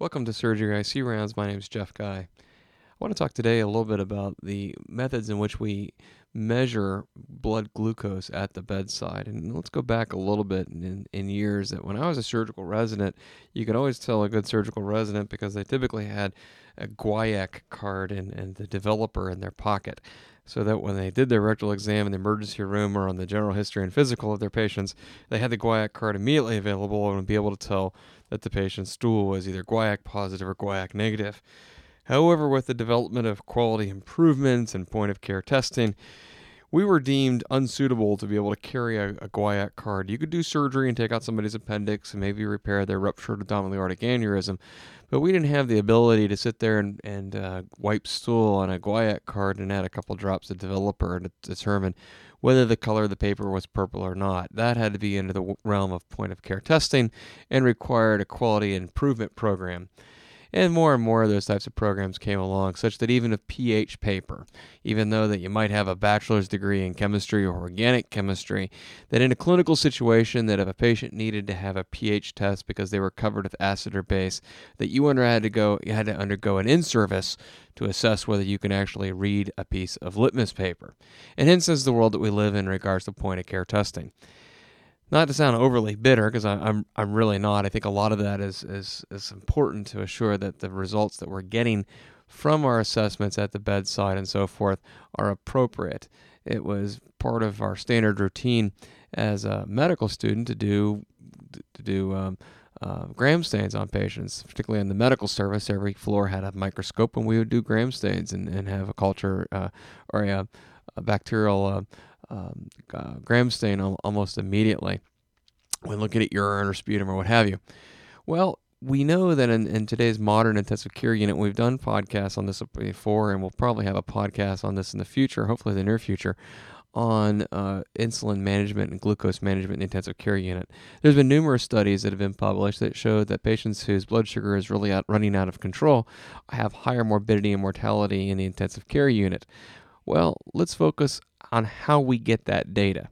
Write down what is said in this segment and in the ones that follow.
Welcome to Surgery IC Rounds. My name is Jeff Guy. I want to talk today a little bit about the methods in which we measure blood glucose at the bedside. And let's go back a little bit in, in years that when I was a surgical resident, you could always tell a good surgical resident because they typically had a guaiac card and, and the developer in their pocket. So that when they did their rectal exam in the emergency room or on the general history and physical of their patients, they had the guaiac card immediately available and would be able to tell that the patient's stool was either guaiac positive or guaiac negative. However, with the development of quality improvements and point of care testing, we were deemed unsuitable to be able to carry a, a guaiac card. You could do surgery and take out somebody's appendix and maybe repair their ruptured abdominal aortic aneurysm, but we didn't have the ability to sit there and, and uh, wipe stool on a guaiac card and add a couple drops of developer to determine whether the color of the paper was purple or not. That had to be into the realm of point of care testing and required a quality improvement program. And more and more of those types of programs came along, such that even a pH paper, even though that you might have a bachelor's degree in chemistry or organic chemistry, that in a clinical situation that if a patient needed to have a pH test because they were covered with acid or base, that you had to go you had to undergo an in-service to assess whether you can actually read a piece of litmus paper. And hence is the world that we live in, in regards to point of care testing not to sound overly bitter because I'm I'm really not. I think a lot of that is is is important to assure that the results that we're getting from our assessments at the bedside and so forth are appropriate. It was part of our standard routine as a medical student to do to do um, uh, gram stains on patients, particularly in the medical service. Every floor had a microscope, and we would do gram stains and, and have a culture uh, or a, a bacterial uh, um, uh, gram stain al- almost immediately when looking at urine or sputum or what have you. Well, we know that in, in today's modern intensive care unit, we've done podcasts on this before, and we'll probably have a podcast on this in the future, hopefully the near future, on uh, insulin management and glucose management in the intensive care unit. There's been numerous studies that have been published that show that patients whose blood sugar is really out, running out of control have higher morbidity and mortality in the intensive care unit. Well, let's focus on how we get that data.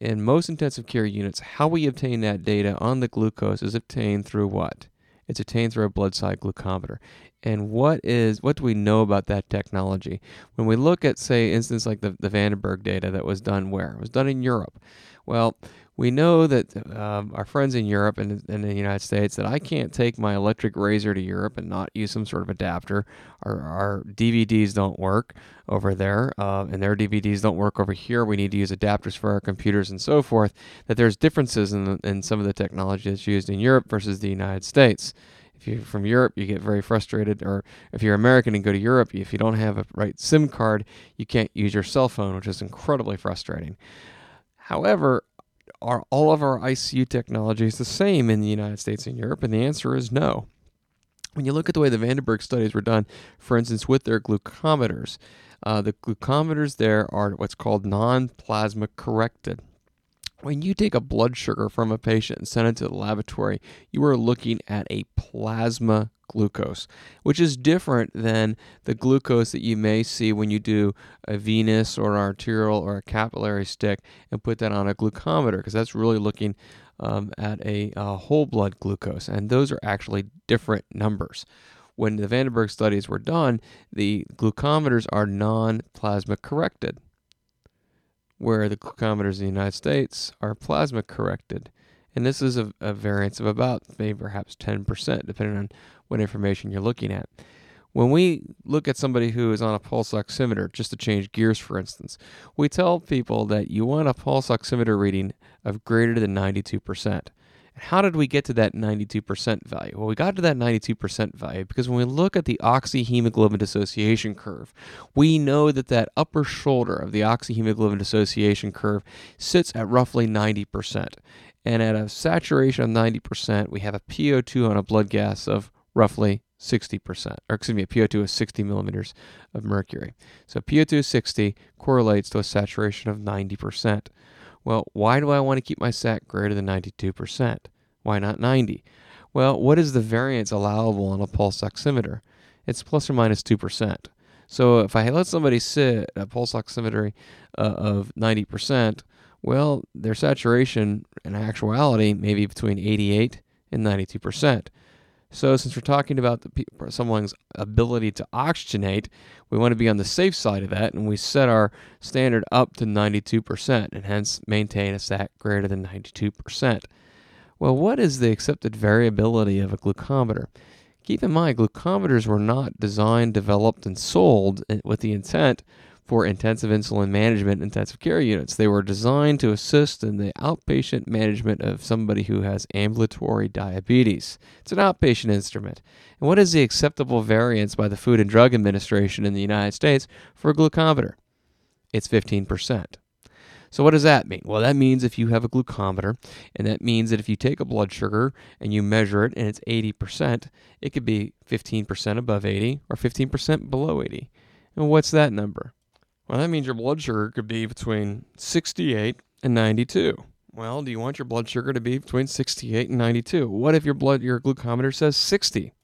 In most intensive care units, how we obtain that data on the glucose is obtained through what? It's obtained through a blood side glucometer. And what is what do we know about that technology? When we look at, say, instance like the, the Van den Berghe data that was done where? It was done in Europe. Well, we know that um, our friends in Europe and in the United States that I can't take my electric razor to Europe and not use some sort of adapter. Our, our DVDs don't work over there, uh, and their DVDs don't work over here. We need to use adapters for our computers and so forth. That there's differences in, in some of the technology that's used in Europe versus the United States. If you're from Europe, you get very frustrated, or if you're American and go to Europe, if you don't have a right SIM card, you can't use your cell phone, which is incredibly frustrating. However, are all of our ICU technologies the same in the United States and Europe? And the answer is no. When you look at the way the Van den Berghe studies were done, for instance, with their glucometers, uh, the glucometers there are what's called non plasma corrected. When you take a blood sugar from a patient and send it to the laboratory, you are looking at a plasma glucose, which is different than the glucose that you may see when you do a venous or arterial or a capillary stick and put that on a glucometer, because that's really looking um, at a, a whole blood glucose, and those are actually different numbers. When the Van den Berghe studies were done, the glucometers are non plasma corrected, where the glucometers in the United States are plasma corrected. And this is a, a variance of about maybe perhaps 10%, depending on what information you're looking at. When we look at somebody who is on a pulse oximeter, just to change gears for instance, we tell people that you want a pulse oximeter reading of greater than 92%. How did we get to that 92% value? Well, we got to that 92% value because when we look at the oxyhemoglobin dissociation curve, we know that that upper shoulder of the oxyhemoglobin dissociation curve sits at roughly 90%. And at a saturation of 90%, we have a PO2 on a blood gas of roughly 60%, or excuse me, a PO2 is 60 millimeters of mercury. So PO2 is 60 correlates to a saturation of 90%. Well, why do I want to keep my sat greater than 92%? Why not 90? Well, what is the variance allowable on a pulse oximeter? It's plus or minus 2%. So if I let somebody sit at a pulse oximetry uh, of 90%, well, their saturation in actuality may be between 88 and 92%. So, since we're talking about the, someone's ability to oxygenate, we want to be on the safe side of that, and we set our standard up to 92%, and hence maintain a SAT greater than 92%. Well, what is the accepted variability of a glucometer? Keep in mind, glucometers were not designed, developed, and sold eh, with the intent for intensive insulin management intensive care units. They were designed to assist in the outpatient management of somebody who has ambulatory diabetes. It's an outpatient instrument. And what is the acceptable variance by the Food and Drug Administration in the United States for a glucometer? It's 15%. So, what does that mean? Well, that means if you have a glucometer, and that means that if you take a blood sugar and you measure it and it's 80%, it could be 15% above 80 or 15% below 80. And what's that number? Well, that means your blood sugar could be between 68 and 92. Well, do you want your blood sugar to be between 68 and 92? What if your blood your glucometer says 60?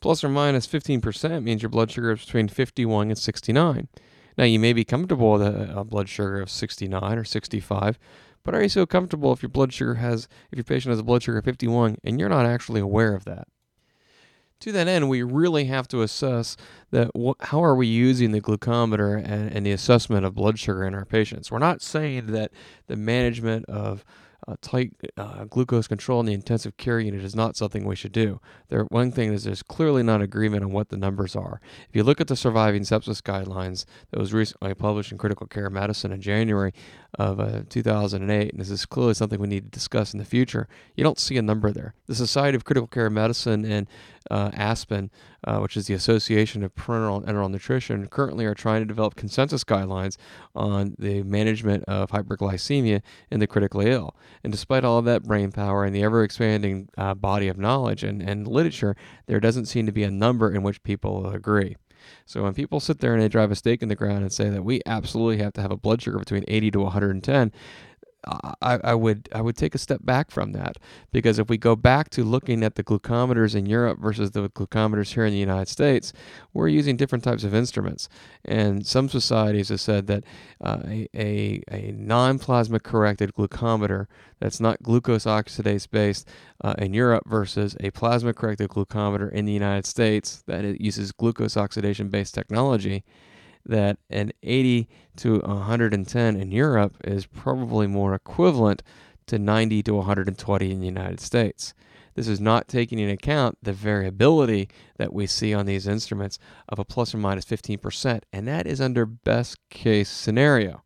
Plus or minus 15% means your blood sugar is between 51 and 69. Now, you may be comfortable with a, a blood sugar of 69 or 65, but are you so comfortable if your blood sugar has, if your patient has a blood sugar of 51 and you're not actually aware of that? To that end, we really have to assess that wh- how are we using the glucometer and, and the assessment of blood sugar in our patients. We're not saying that the management of uh, tight uh, glucose control in the intensive care unit is not something we should do. There, one thing is there's clearly not agreement on what the numbers are. If you look at the surviving sepsis guidelines that was recently published in Critical Care Medicine in January of uh, 2008, and this is clearly something we need to discuss in the future, you don't see a number there. The Society of Critical Care Medicine and uh, ASPEN, uh, which is the Association of Parenteral and Enteral Nutrition, currently are trying to develop consensus guidelines on the management of hyperglycemia in the critically ill. And despite all of that brain power and the ever expanding uh, body of knowledge and, and literature, there doesn't seem to be a number in which people agree. So when people sit there and they drive a stake in the ground and say that we absolutely have to have a blood sugar between 80 to 110, I, I would I would take a step back from that because if we go back to looking at the glucometers in Europe versus the glucometers here in the United States, we're using different types of instruments. And some societies have said that uh, a, a, a non plasma corrected glucometer that's not glucose oxidase based uh, in Europe versus a plasma corrected glucometer in the United States that uses glucose oxidation based technology that an 80 to 110 in Europe is probably more equivalent to 90 to 120 in the United States. This is not taking into account the variability that we see on these instruments of a plus or minus 15%, and that is under best case scenario.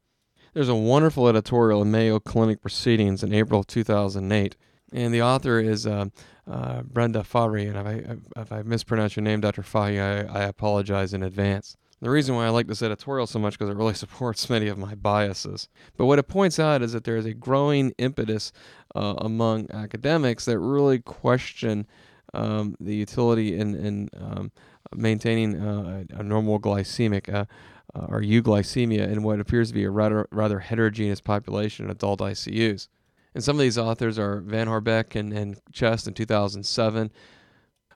There's a wonderful editorial in Mayo Clinic Proceedings in April 2008, and the author is uh, uh, Brenda Fahy, and if I, if I mispronounce your name, Dr. Fahy, I, I apologize in advance. The reason why I like this editorial so much because it really supports many of my biases. But what it points out is that there is a growing impetus uh, among academics that really question um, the utility in, in um, maintaining uh, a, normal glycemic uh, uh or euglycemia in what appears to be a rather, rather heterogeneous population in adult ICUs. And some of these authors are Vanhorebeek and, and Chest in 2007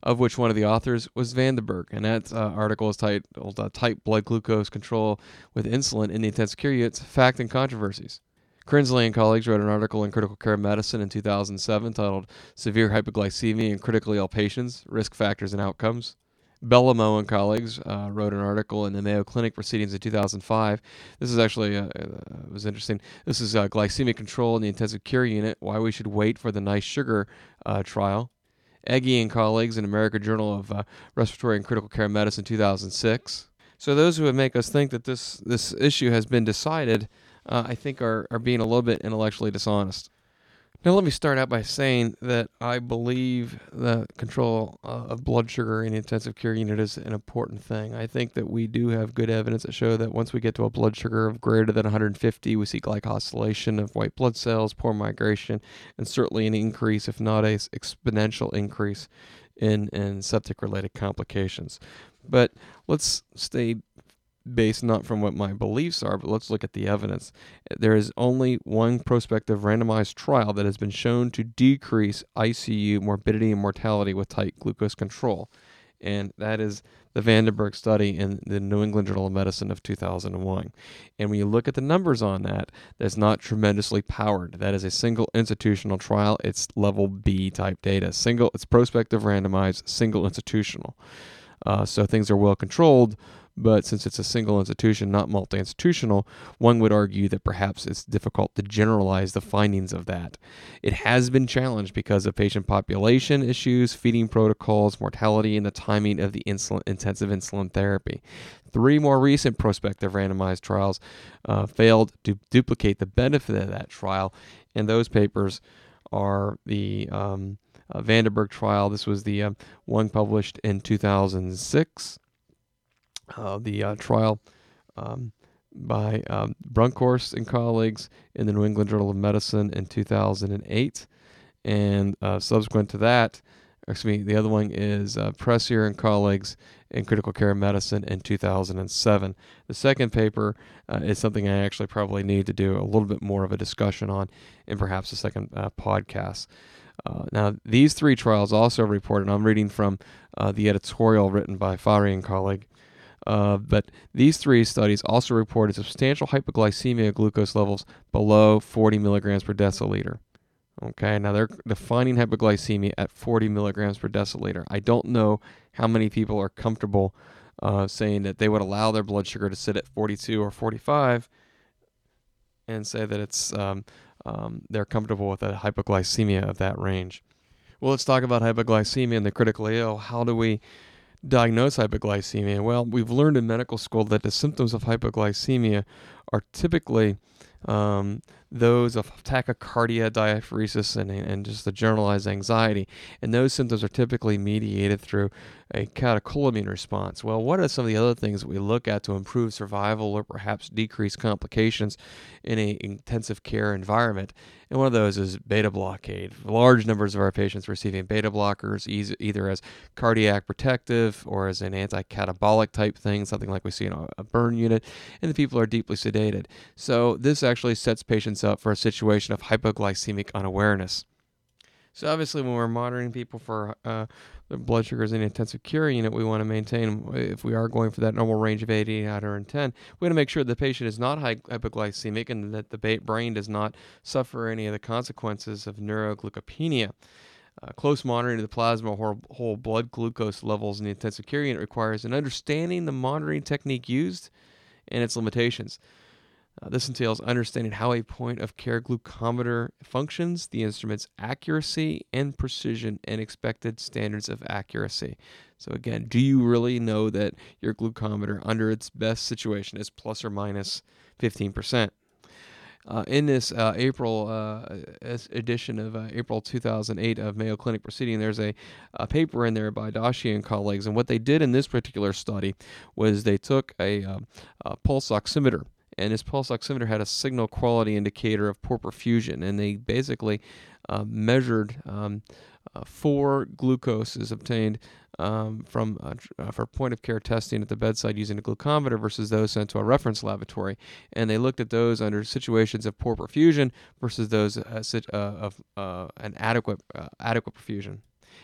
of which one of the authors was van den Berghe. And that uh, article is titled uh, Tight Blood Glucose Control with Insulin in the Intensive Care Units Fact and Controversies. Krinsley and colleagues wrote an article in Critical Care Medicine in 2007 titled Severe Hypoglycemia in Critically Ill Patients Risk Factors and Outcomes. Bellomo and colleagues uh, wrote an article in the Mayo Clinic Proceedings in 2005. This is actually uh, uh, was interesting. This is uh, glycemic control in the intensive care unit. Why we should wait for the NICE-SUGAR uh, trial. Egi and colleagues in American Journal of uh, Respiratory and Critical Care Medicine 2006. So those who would make us think that this this issue has been decided, uh, I think are are being a little bit intellectually dishonest. Now, let me start out by saying that I believe the control uh, of blood sugar in the intensive care unit is an important thing. I think that we do have good evidence that show that once we get to a blood sugar of greater than 150, we see glycosylation of white blood cells, poor migration, and certainly an increase, if not a exponential increase, in, in septic related complications. But let's stay based not from what my beliefs are, but let's look at the evidence. There is only one prospective randomized trial that has been shown to decrease ICU morbidity and mortality with tight glucose control. and that is the Van den Berghe study in the New England Journal of Medicine of 2001. And when you look at the numbers on that, that's not tremendously powered. That is a single institutional trial. It's level B type data. Single, it's prospective, randomized, single institutional. Uh, so things are well controlled, but since it's a single institution, not multi institutional, one would argue that perhaps it's difficult to generalize the findings of that. It has been challenged because of patient population issues, feeding protocols, mortality, and the timing of the insulin, intensive insulin therapy. Three more recent prospective randomized trials uh, failed to duplicate the benefit of that trial, and those papers are the um, uh, Van den Berghe trial. This was the uh, one published in 2006 uh, the uh, trial um, by um, Brunkhorst and colleagues in the New England Journal of Medicine in 2008. And uh, subsequent to that, excuse me, the other one is uh, Preiser and colleagues in Critical Care Medicine in 2007. The second paper uh, is something I actually probably need to do a little bit more of a discussion on in perhaps a second uh, podcast. Uh, now, these three trials also reported, I'm reading from uh, the editorial written by Fahy and colleague, uh, but these three studies also reported substantial hypoglycemia glucose levels below 40 milligrams per deciliter. Okay, now they're defining hypoglycemia at 40 milligrams per deciliter. I don't know how many people are comfortable uh, saying that they would allow their blood sugar to sit at 42 or 45 and say that it's um, um, they're comfortable with a hypoglycemia of that range. Well, let's talk about hypoglycemia and the critically ill. How do we diagnose hypoglycemia? Well, we've learned in medical school that the symptoms of hypoglycemia are typically um, those of tachycardia, diaphoresis, and, and just the generalized anxiety. And those symptoms are typically mediated through a catecholamine response. Well, what are some of the other things that we look at to improve survival or perhaps decrease complications in an intensive care environment? And one of those is beta blockade. Large numbers of our patients receiving beta blockers, either as cardiac protective or as an anti catabolic type thing, something like we see in a burn unit, and the people are deeply sedated. So, this actually sets patients up for a situation of hypoglycemic unawareness. So obviously, when we're monitoring people for uh, their blood sugars in the intensive care unit, we want to maintain, if we are going for that normal range of 80 out of 10, we want to make sure the patient is not hypoglycemic and that the brain does not suffer any of the consequences of neuroglycopenia. Uh, close monitoring of the plasma or whole blood glucose levels in the intensive care unit requires an understanding the monitoring technique used and its limitations. Uh, this entails understanding how a point of care glucometer functions, the instrument's accuracy and precision, and expected standards of accuracy. So, again, do you really know that your glucometer, under its best situation, is plus or minus 15%? Uh, in this uh, April uh, edition of uh, April 2008 of Mayo Clinic Proceeding, there's a, a, paper in there by Desachy and colleagues. And what they did in this particular study was they took a, um, a pulse oximeter and his pulse oximeter had a signal quality indicator of poor perfusion, and they basically uh, measured um, uh, four glucoses obtained um, from uh, uh, for point of care testing at the bedside using a glucometer versus those sent to a reference laboratory, and they looked at those under situations of poor perfusion versus those uh, of uh, an adequate adequate perfusion.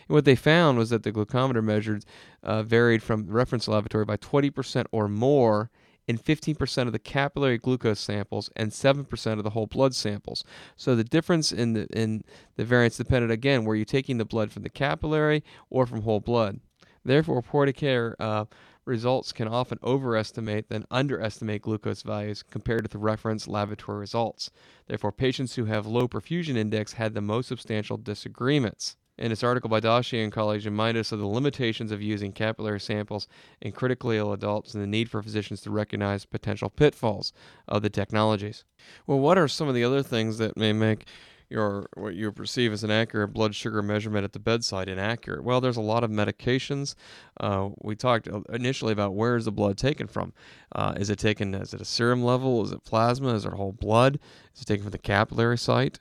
And what they found was that the glucometer measured varied from the reference laboratory by 20% or more in 15% of the capillary glucose samples and 7% of the whole blood samples. So the difference in the in the variance depended again were you taking the blood from the capillary or from whole blood. Therefore, point-of-care uh, results can often overestimate than underestimate glucose values compared to the reference laboratory results. Therefore, patients who have low perfusion index had the most substantial disagreements. In this article by Desachy and colleagues, remind us of the limitations of using capillary samples in critically ill adults and the need for physicians to recognize potential pitfalls of the technologies. Well, what are some of the other things that may make your what you perceive as an accurate blood sugar measurement at the bedside inaccurate? Well, there's a lot of medications. Uh, we talked initially about where is the blood taken from. Uh, is it taken? Is it a serum level? Is it plasma? Is it whole blood? Is it taken from the capillary site?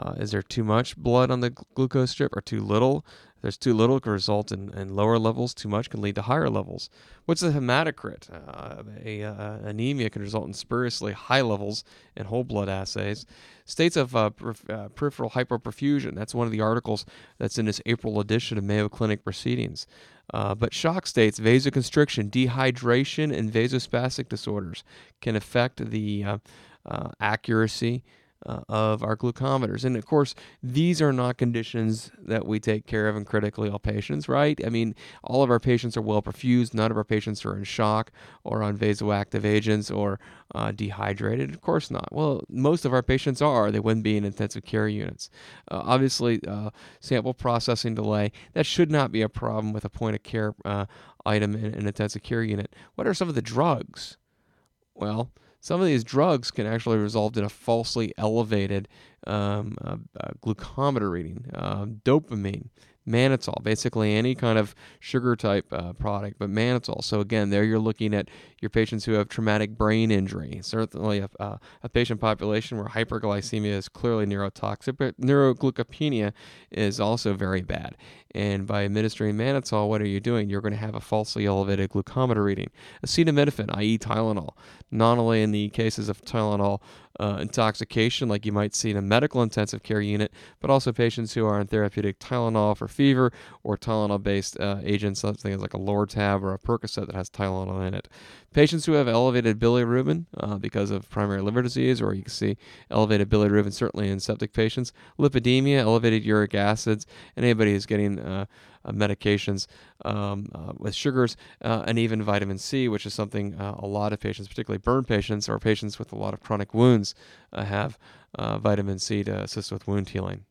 Uh, is there too much blood on the glucose strip or too little? If there's too little, it can result in, in lower levels. Too much can lead to higher levels. What's the hematocrit? Uh, a, uh, anemia can result in spuriously high levels in whole blood assays. States of uh, uh, peripheral hyperperfusion. That's one of the articles that's in this April edition of Mayo Clinic Proceedings. Uh, but shock states, vasoconstriction, dehydration, and vasospastic disorders can affect the accuracy uh, of our glucometers. And of course, these are not conditions that we take care of in critically ill patients, right? I mean, all of our patients are well perfused. None of our patients are in shock or on vasoactive agents or uh, dehydrated. Of course not. Well, most of our patients are. They wouldn't be in intensive care units. Uh, obviously, uh, sample processing delay, that should not be a problem with a point of care uh, item in an intensive care unit. What are some of the drugs? Well, some of these drugs can actually result in a falsely elevated um, uh, uh, glucometer reading. Uh, dopamine mannitol, basically any kind of sugar type uh, product, but mannitol. So again, there you're looking at your patients who have traumatic brain injury. Certainly, a, uh, a patient population where hyperglycemia is clearly neurotoxic, but neuroglycopenia is also very bad. And by administering mannitol, what are you doing? You're going to have a falsely elevated glucometer reading. Acetaminophen, i.e., Tylenol, not only in the cases of Tylenol uh, intoxication, like you might see in a medical intensive care unit, but also patients who are on therapeutic Tylenol for fever or Tylenol based uh, agents, something like a Lortab or a Percocet that has Tylenol in it. Patients who have elevated bilirubin uh, because of primary liver disease, or you can see elevated bilirubin certainly in septic patients, lipidemia, elevated uric acids, and anybody who's getting uh, uh, medications um, uh, with sugars, uh, and even vitamin C, which is something uh, a lot of patients, particularly burn patients or patients with a lot of chronic wounds, have vitamin C to assist with wound healing.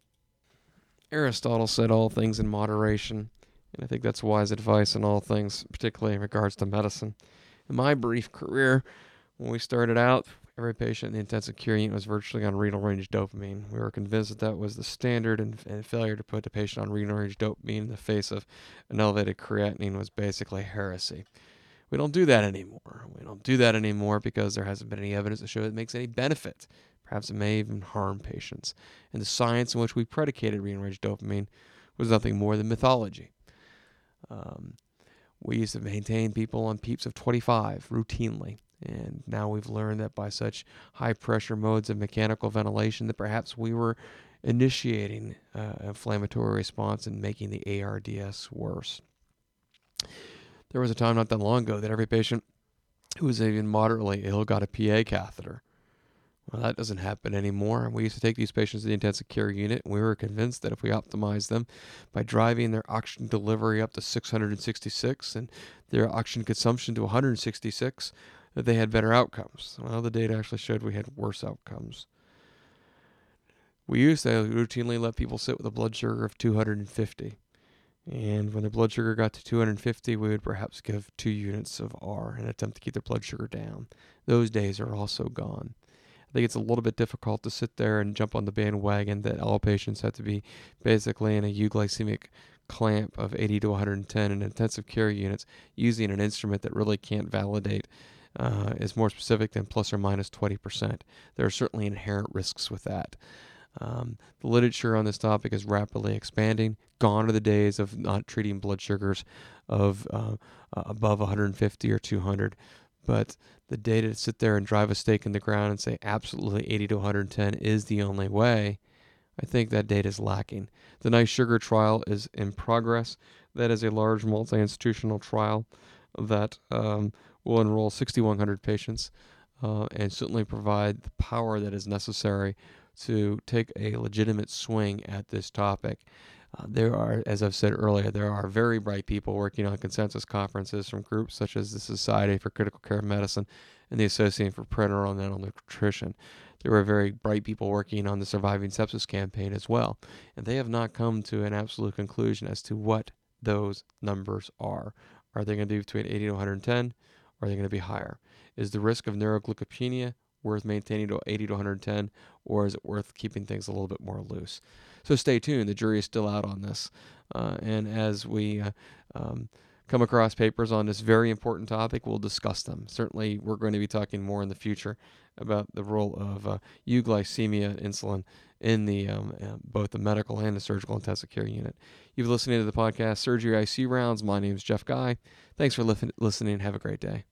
Aristotle said all things in moderation, and I think that's wise advice in all things, particularly in regards to medicine. In my brief career, when we started out, every patient in the intensive care unit was virtually on renal range dopamine. We were convinced that that was the standard, and, and failure to put the patient on renal range dopamine in the face of an elevated creatinine was basically heresy. We don't do that anymore. We don't do that anymore because there hasn't been any evidence to show it makes any benefit. Perhaps it may even harm patients. And the science in which we predicated renal range dopamine was nothing more than mythology. Um, we used to maintain people on PEEPs of 25 routinely. And now we've learned that by such high pressure modes of mechanical ventilation that perhaps we were initiating uh, inflammatory response and making the ARDS worse. There was a time not that long ago that every patient who was even moderately ill got a PA catheter. Well, that doesn't happen anymore. We used to take these patients to the intensive care unit, and we were convinced that if we optimized them by driving their oxygen delivery up to 666 and their oxygen consumption to 166, that they had better outcomes. Well, the data actually showed we had worse outcomes. We used to routinely let people sit with a blood sugar of 250. And when their blood sugar got to 250, we would perhaps give two units of R and attempt to keep their blood sugar down. Those days are also gone. I think it's a little bit difficult to sit there and jump on the bandwagon that all patients have to be basically in a euglycemic clamp of 80 to 110 in intensive care units using an instrument that really can't validate uh, is more specific than plus or minus 20%. There are certainly inherent risks with that. Um, the literature on this topic is rapidly expanding. Gone are the days of not treating blood sugars of uh, above 150 or 200 but the data to sit there and drive a stake in the ground and say absolutely 80 to 110 is the only way, I think that data is lacking. The NICE-SUGAR trial is in progress. That is a large multi institutional trial that um, will enroll 6,100 patients uh, and certainly provide the power that is necessary to take a legitimate swing at this topic. Uh, there are, as I've said earlier, there are very bright people working on consensus conferences from groups such as the Society for Critical Care Medicine and the Association for Parenteral Nutrition. There were very bright people working on the Surviving Sepsis campaign as well, and they have not come to an absolute conclusion as to what those numbers are. Are they going to be between 80 to 110? Or are they going to be higher? Is the risk of neuroglycopenia worth maintaining to 80 to 110, or is it worth keeping things a little bit more loose? So stay tuned. The jury is still out on this. Uh, and as we uh, um, come across papers on this very important topic, we'll discuss them. Certainly, we're going to be talking more in the future about the role of uh, euglycemia insulin in the um, uh, both the medical and the surgical intensive care unit. You've been listening to the podcast Surgery IC Rounds. My name is Jeff Guy. Thanks for li- listening. Have a great day.